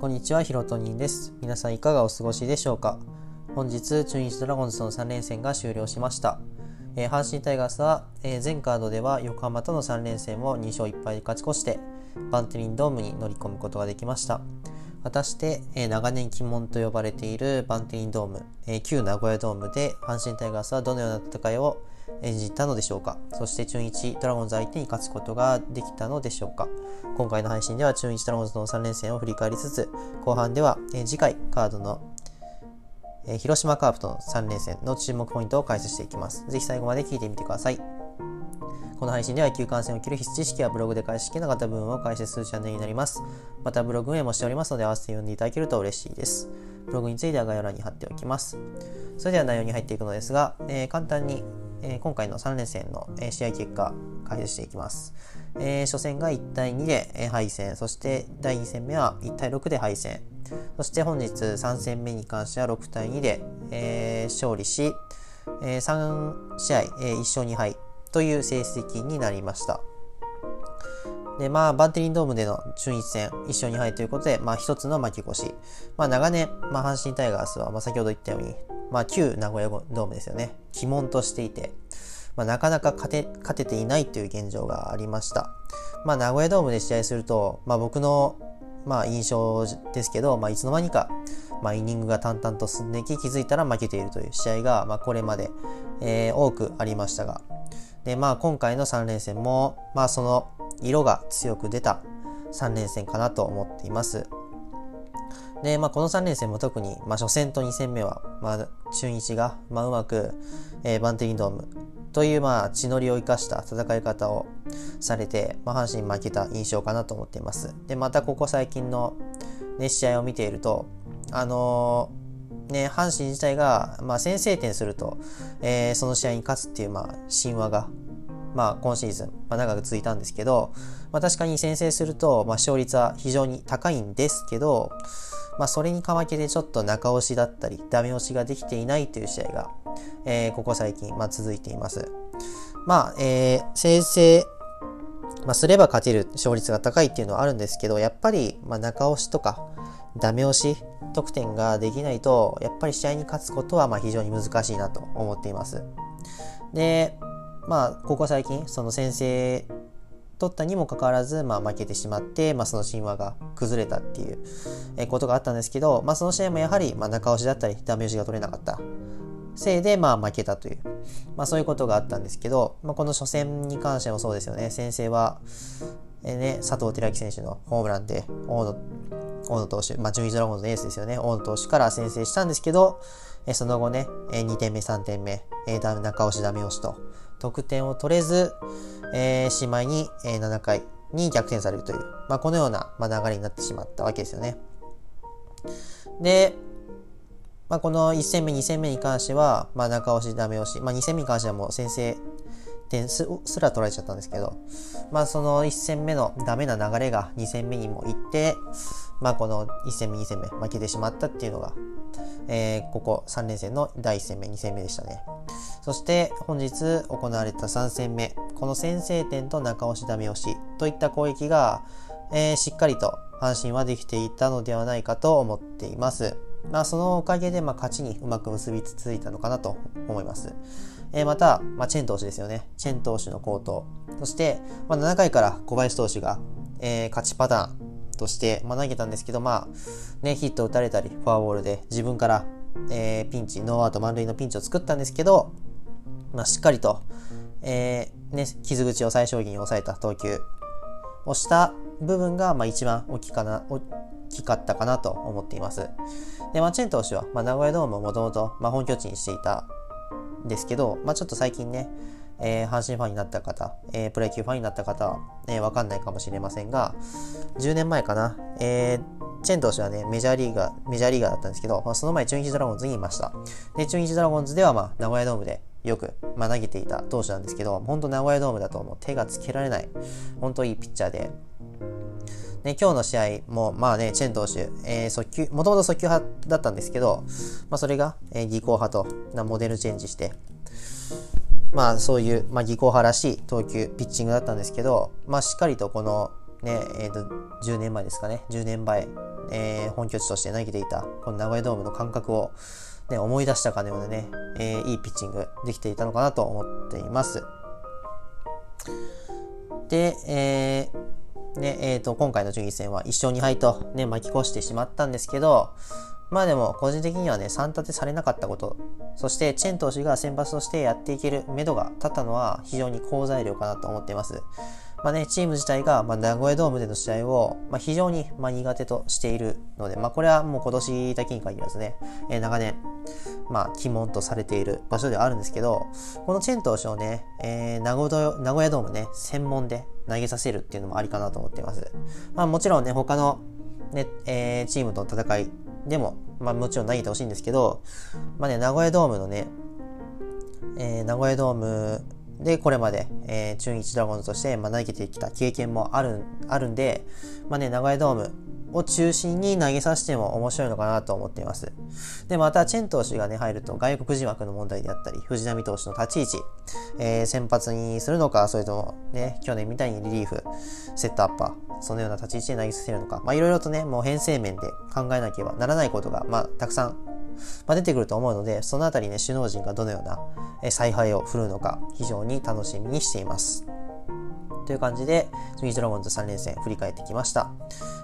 こんにちは、ヒロトニンです。皆さんいかがお過ごしでしょうか？本日、中日ドラゴンズとの3連戦が終了しました。えー、阪神タイガースは、えー、全カードでは横浜との3連戦を2勝1敗で勝ち越して、バンテリンドームに乗り込むことができました。果たして、えー、長年鬼門と呼ばれているバンテリンドーム、えー、旧名古屋ドームで阪神タイガースはどのような戦いを演じたのでしょうかそして中日ドラゴンズ相手に勝つことができたのでしょうか今回の配信では中日ドラゴンズの3連戦を振り返りつつ後半では、えー、次回カードのえ広島カープとの3連戦の注目ポイントを解説していきます。ぜひ最後まで聞いてみてください。この配信では球観戦を切る必知識やブログで解析なかった部分を解説するチャンネルになります。またブログ運営もしておりますので合わせて読んでいただけると嬉しいです。ブログについては概要欄に貼っておきます。それでは内容に入っていくのですが、えー、簡単に、えー、今回の3連戦の、試合結果解説していきます。え初戦が1対2で、え敗戦、そして第2戦目は1対6で敗戦、そして本日3戦目に関しては6対2で、え勝利し、え3試合、え1勝2敗という成績になりました。で、まあ、バンテリンドームでの中日戦、1勝2敗ということで、まあ、一つの負け越し。まあ、長年、まあ、阪神タイガースは、まあ、先ほど言ったように、まあ、旧名古屋ドームですよね。鬼門としていて、まあ、なかなか勝て、勝てていないという現状がありました。まあ、名古屋ドームで試合すると、まあ、僕の、まあ、印象ですけど、まあ、いつの間にか、まあ、イニングが淡々と進んでいき、気づいたら負けているという試合が、まあ、これまで、えー、多くありましたが、で、まあ今回の3連戦も、まあその色が強く出た3連戦かなと思っています。で、まあこの3連戦も特に、まあ初戦と2戦目は、まあ中日が、まあうまく、えー、バンテリンドームというまあ血のりを生かした戦い方をされて、まあ阪神負けた印象かなと思っています。で、またここ最近の、ね、試合を見ていると、あのーね、阪神自体が、まあ、先制点すると、えー、その試合に勝つっていう、まあ、神話が、まあ、今シーズン、まあ、長く続いたんですけど、まあ、確かに先制すると、まあ、勝率は非常に高いんですけど、まあ、それにかまけてちょっと中押しだったり、ダメ押しができていないという試合が、えー、ここ最近、まあ、続いています。まあ、えー、先制、まあ、すれば勝てる勝率が高いっていうのはあるんですけど、やっぱり、まあ、中押しとか、ダメ押し得点ができないと、やっぱり試合に勝つことはまあ非常に難しいなと思っています。で、まあ、ここ最近、その先制取ったにもかかわらず、まあ、負けてしまって、まあ、その神話が崩れたっていうことがあったんですけど、まあ、その試合もやはり、まあ、中押しだったり、ダメ押しが取れなかったせいで、まあ、負けたという、まあ、そういうことがあったんですけど、まあ、この初戦に関してもそうですよね。先制は、えー、ね、佐藤輝明選手のホームランで、大野大野投手、まあ、順位ドラゴンズのエースですよね。大野投手から先制したんですけど、その後ね、2点目、3点目、えー、中押し、ダメ押しと、得点を取れず、えー、しまいに、えー、7回に逆転されるという、まあ、このような、まあ、流れになってしまったわけですよね。で、まあ、この1戦目、2戦目に関しては、まあ、中押し、ダメ押し、まあ、2戦目に関してはもう先制点すら取られちゃったんですけど、まあ、その1戦目のダメな流れが2戦目にも行って、まあ、この1戦目、2戦目、負けてしまったっていうのが、えー、ここ3連戦の第1戦目、2戦目でしたね。そして本日行われた3戦目、この先制点と中押しダメ押しといった攻撃が、えー、しっかりと阪神はできていたのではないかと思っています。まあ、そのおかげで、まあ、勝ちにうまく結びついたのかなと思います。えー、また、まあ、チェン投手ですよね。チェン投手の好投。そして、まあ、7回から小林投手が、えー、勝ちパターン、として、まあ、投げたんですけど、まあ、ね、ヒット打たれたり、フォアボールで自分から、えー、ピンチ、ノーアウト満塁のピンチを作ったんですけど、まあ、しっかりと、えー、ね、傷口を最小限に抑えた投球をした部分が、まあ、一番大きかな、大きかったかなと思っています。で、まあ、チェン投手は、まあ、名古屋ドームをもともと、まあ、本拠地にしていたんですけど、まあ、ちょっと最近ね、えー、阪神ファンになった方、えー、プロ野球ファンになった方は、えー、わかんないかもしれませんが、10年前かな、えー、チェン投手はね、メジャーリーガー、メジャーリーガーだったんですけど、まあ、その前、中日ドラゴンズにいました。で、中日ドラゴンズでは、まあ、名古屋ドームでよく、まあ、投げていた投手なんですけど、本当名古屋ドームだともう手がつけられない、本当いいピッチャーで、ね、今日の試合も、まあね、チェン投手、えー、速球、もともと速球派だったんですけど、まあ、それが、えー、技巧派となモデルチェンジして、まあそういう、まあ、技巧派らしい投球、ピッチングだったんですけど、まあしっかりとこのね、えっ、ー、と、10年前ですかね、10年前、えー、本拠地として投げていたこの名古屋ドームの感覚を、ね、思い出したかのようなね、えー、いいピッチングできていたのかなと思っています。で、えーねえーと、今回の順位戦は1勝2敗と、ね、巻き越してしまったんですけど、まあでも個人的にはね、3立てされなかったこと、そしてチェン投手が先発としてやっていける目処が立ったのは非常に好材料かなと思っています。まあね、チーム自体が、まあ、名古屋ドームでの試合を、まあ、非常に、まあ、苦手としているので、まあ、これはもう今年だけに限らずね、えー、長年、まあ、鬼門とされている場所ではあるんですけど、このチェン投手をね、えー、名古屋ドームね、専門で投げさせるっていうのもありかなと思っています。まあ、もちろんね、他のね、えー、チームとの戦いでも、まあ、もちろん投げてほしいんですけど、まあね、名古屋ドームのね、えー、名古屋ドームで、これまで、えー、中日ドラゴンズとして、まあ、投げてきた経験もある、あるんで、まあね、名古屋ドームを中心に投げさせても面白いのかなと思っています。で、また、チェン投手がね、入ると、外国人枠の問題であったり、藤波投手の立ち位置、えー、先発にするのか、それともね、去年みたいにリリーフ、セットアッパー、そのような立ち位置で投げさせるのか、まあ、いろいろとね、もう編成面で考えなければならないことが、まあ、たくさんまあ、出てくると思うので、そのあたりね、首脳陣がどのような采配を振るうのか、非常に楽しみにしています。という感じで、ジミドラゴンズ3連戦振り返ってきました。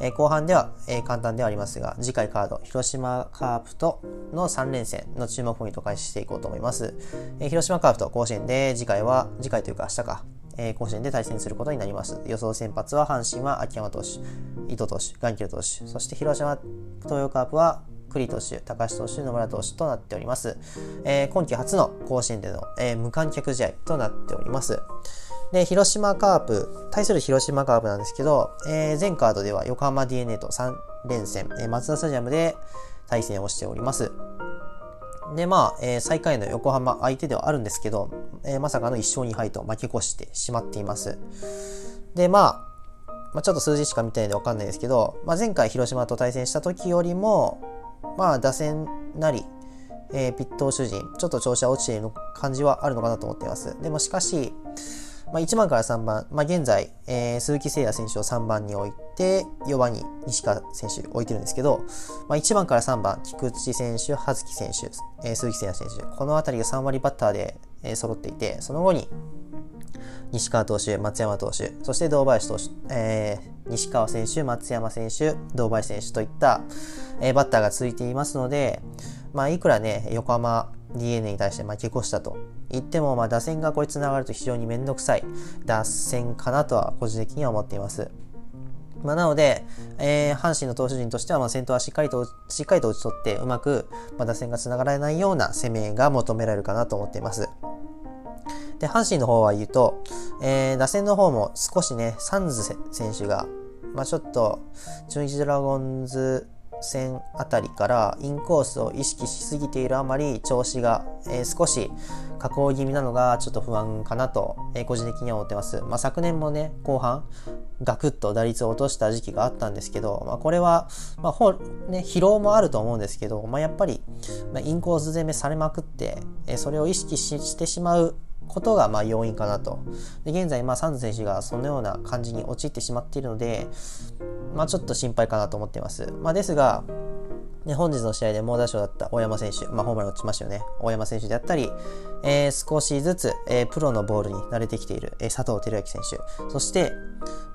えー、後半では、えー、簡単ではありますが、次回カード、広島カープとの3連戦の注目ポイントを開始していこうと思います。えー、広島カープと甲子園で、次回は、次回というか明日か、えー、甲子園で対戦することになります。予想先発は阪神は秋山投手、伊藤投手、ガンキル投手、そして広島東洋カープは栗投手、高橋投手、野村投手となっております。えー、今季初の甲子園での、えー、無観客試合となっております。で、広島カープ、対する広島カープなんですけど、えー、全カードでは横浜 DNA と3連戦、えー、松田スタジアムで対戦をしております。で、まあ、えー、最下位の横浜相手ではあるんですけど、えー、まさかの1勝2敗と負け越してしまっています。で、まあ、まあ、ちょっと数字しか見てないんでわかんないですけど、まあ、前回広島と対戦した時よりも、まあ、打線なり、えー、ピット主人、ちょっと調子は落ちている感じはあるのかなと思っています。でもしかし、まあ、1番から3番、まあ、現在、えー、鈴木誠也選手を3番に置いて、4番に西川選手置いてるんですけど、まあ、1番から3番、菊池選手、葉月選手、えー、鈴木誠也選手、この辺りが3割バッターで、えー、揃っていて、その後に、西川投手、松山投手、そして堂林投手、えー、西川選手、松山選手、堂林選手といった、えー、バッターが続いていますので、まあ、いくらね、横浜 DNA に対して負け越したと言っても、まあ、打線がこれ繋がると非常にめんどくさい打線かなとは個人的には思っています。まあ、なので、えー、阪神の投手陣としては、まあ、先頭はしっかりと、しっかりと打ち取って、うまく、まあ、打線が繋がらないような攻めが求められるかなと思っています。で、阪神の方は言うと、えー、打線の方も少しね、サンズ選手が、まあ、ちょっと、中日ドラゴンズ戦あたりからインコースを意識しすぎているあまり調子が、えー、少し下降気味なのがちょっと不安かなと、えー、個人的には思ってます。まあ、昨年もね、後半ガクッと打率を落とした時期があったんですけど、まあ、これは、まあほね、疲労もあると思うんですけど、まあ、やっぱり、まあ、インコース攻めされまくって、えー、それを意識してしまうことがまあ要因かなと。で現在、まあ、サンズ選手がそのような感じに陥ってしまっているので、まあ、ちょっと心配かなと思っています。まあ、ですが、ね、本日の試合で猛打賞だった大山選手、まあ、ホームラン打ちましたよね。大山選手であったり、えー、少しずつ、えー、プロのボールに慣れてきている、えー、佐藤輝明選手、そして、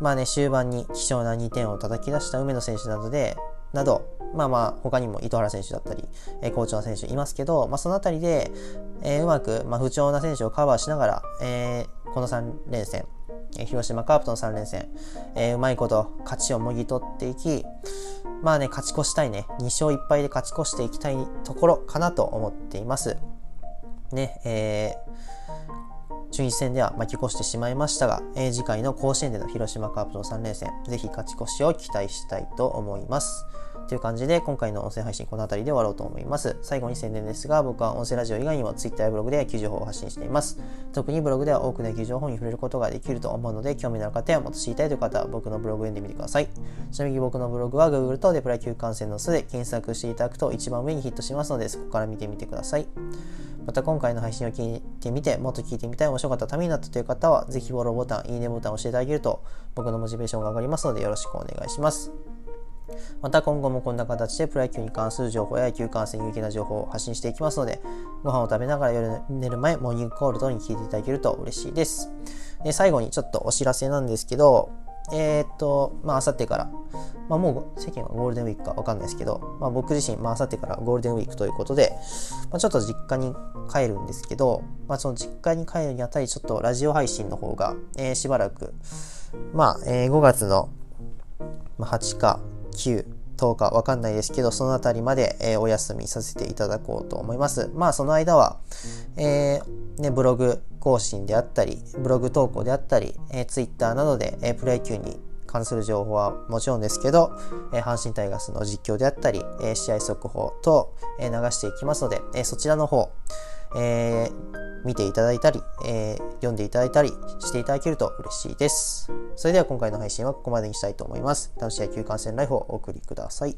まあね、終盤に貴重な2点を叩き出した梅野選手などで、など、まあまあ、他にも糸原選手だったり、えー、好調な選手いますけど、まあ、そのあたりで、えー、うまく、まあ、不調な選手をカバーしながら、えー、この3連戦、えー、広島カープとの3連戦、えー、うまいこと勝ちをもぎ取っていき、まあね、勝ち越したいね、2勝1敗で勝ち越していきたいところかなと思っています。ね、えー、中日戦では巻き越してしまいましたが、えー、次回の甲子園での広島カープとの3連戦、ぜひ勝ち越しを期待したいと思います。という感じで、今回の音声配信この辺りで終わろうと思います。最後に宣伝ですが、僕は音声ラジオ以外にも Twitter やブログで野球情報を発信しています。特にブログでは多くの野球情報に触れることができると思うので、興味のある方やもっと知りたいという方は僕のブログを読んでみてください。ちなみに僕のブログは Google とデプラ級観戦の巣で検索していただくと一番上にヒットしますので、そこから見てみてください。また今回の配信を聞いてみて、もっと聞いてみたい、面白かったためになったという方は、ぜひフォローボタン、いいねボタンを押していただけると、僕のモチベーションが上がりますので、よろしくお願いします。また今後もこんな形でプロ野球に関する情報や野球観戦有益な情報を発信していきますので、ご飯を食べながら夜寝る前、モーニングコールドに聞いていただけると嬉しいです。で最後にちょっとお知らせなんですけど、えー、っと、まあ、あさってから、まあ、もう世間はゴールデンウィークかわかんないですけど、まあ、僕自身、まあ、あさってからゴールデンウィークということで、まあ、ちょっと実家に帰るんですけど、まあ、その実家に帰るにあたり、ちょっとラジオ配信の方が、えー、しばらく、まあ、えー、5月の8か9、10日わかんないですけど、そのあたりまで、えー、お休みさせていただこうと思います。まあ、その間は、えー、ね、ブログ更新であったり、ブログ投稿であったり、えー、ツイッターなどで、え、プロ野球に関する情報はもちろんですけど、え、阪神タイガースの実況であったり、え、試合速報等、え、流していきますので、え、そちらの方、えー、見ていただいたり、えー、読んでいただいたりしていただけると嬉しいです。それでは今回の配信はここまでにしたいと思います。楽しい野球観戦ライフをお送りください。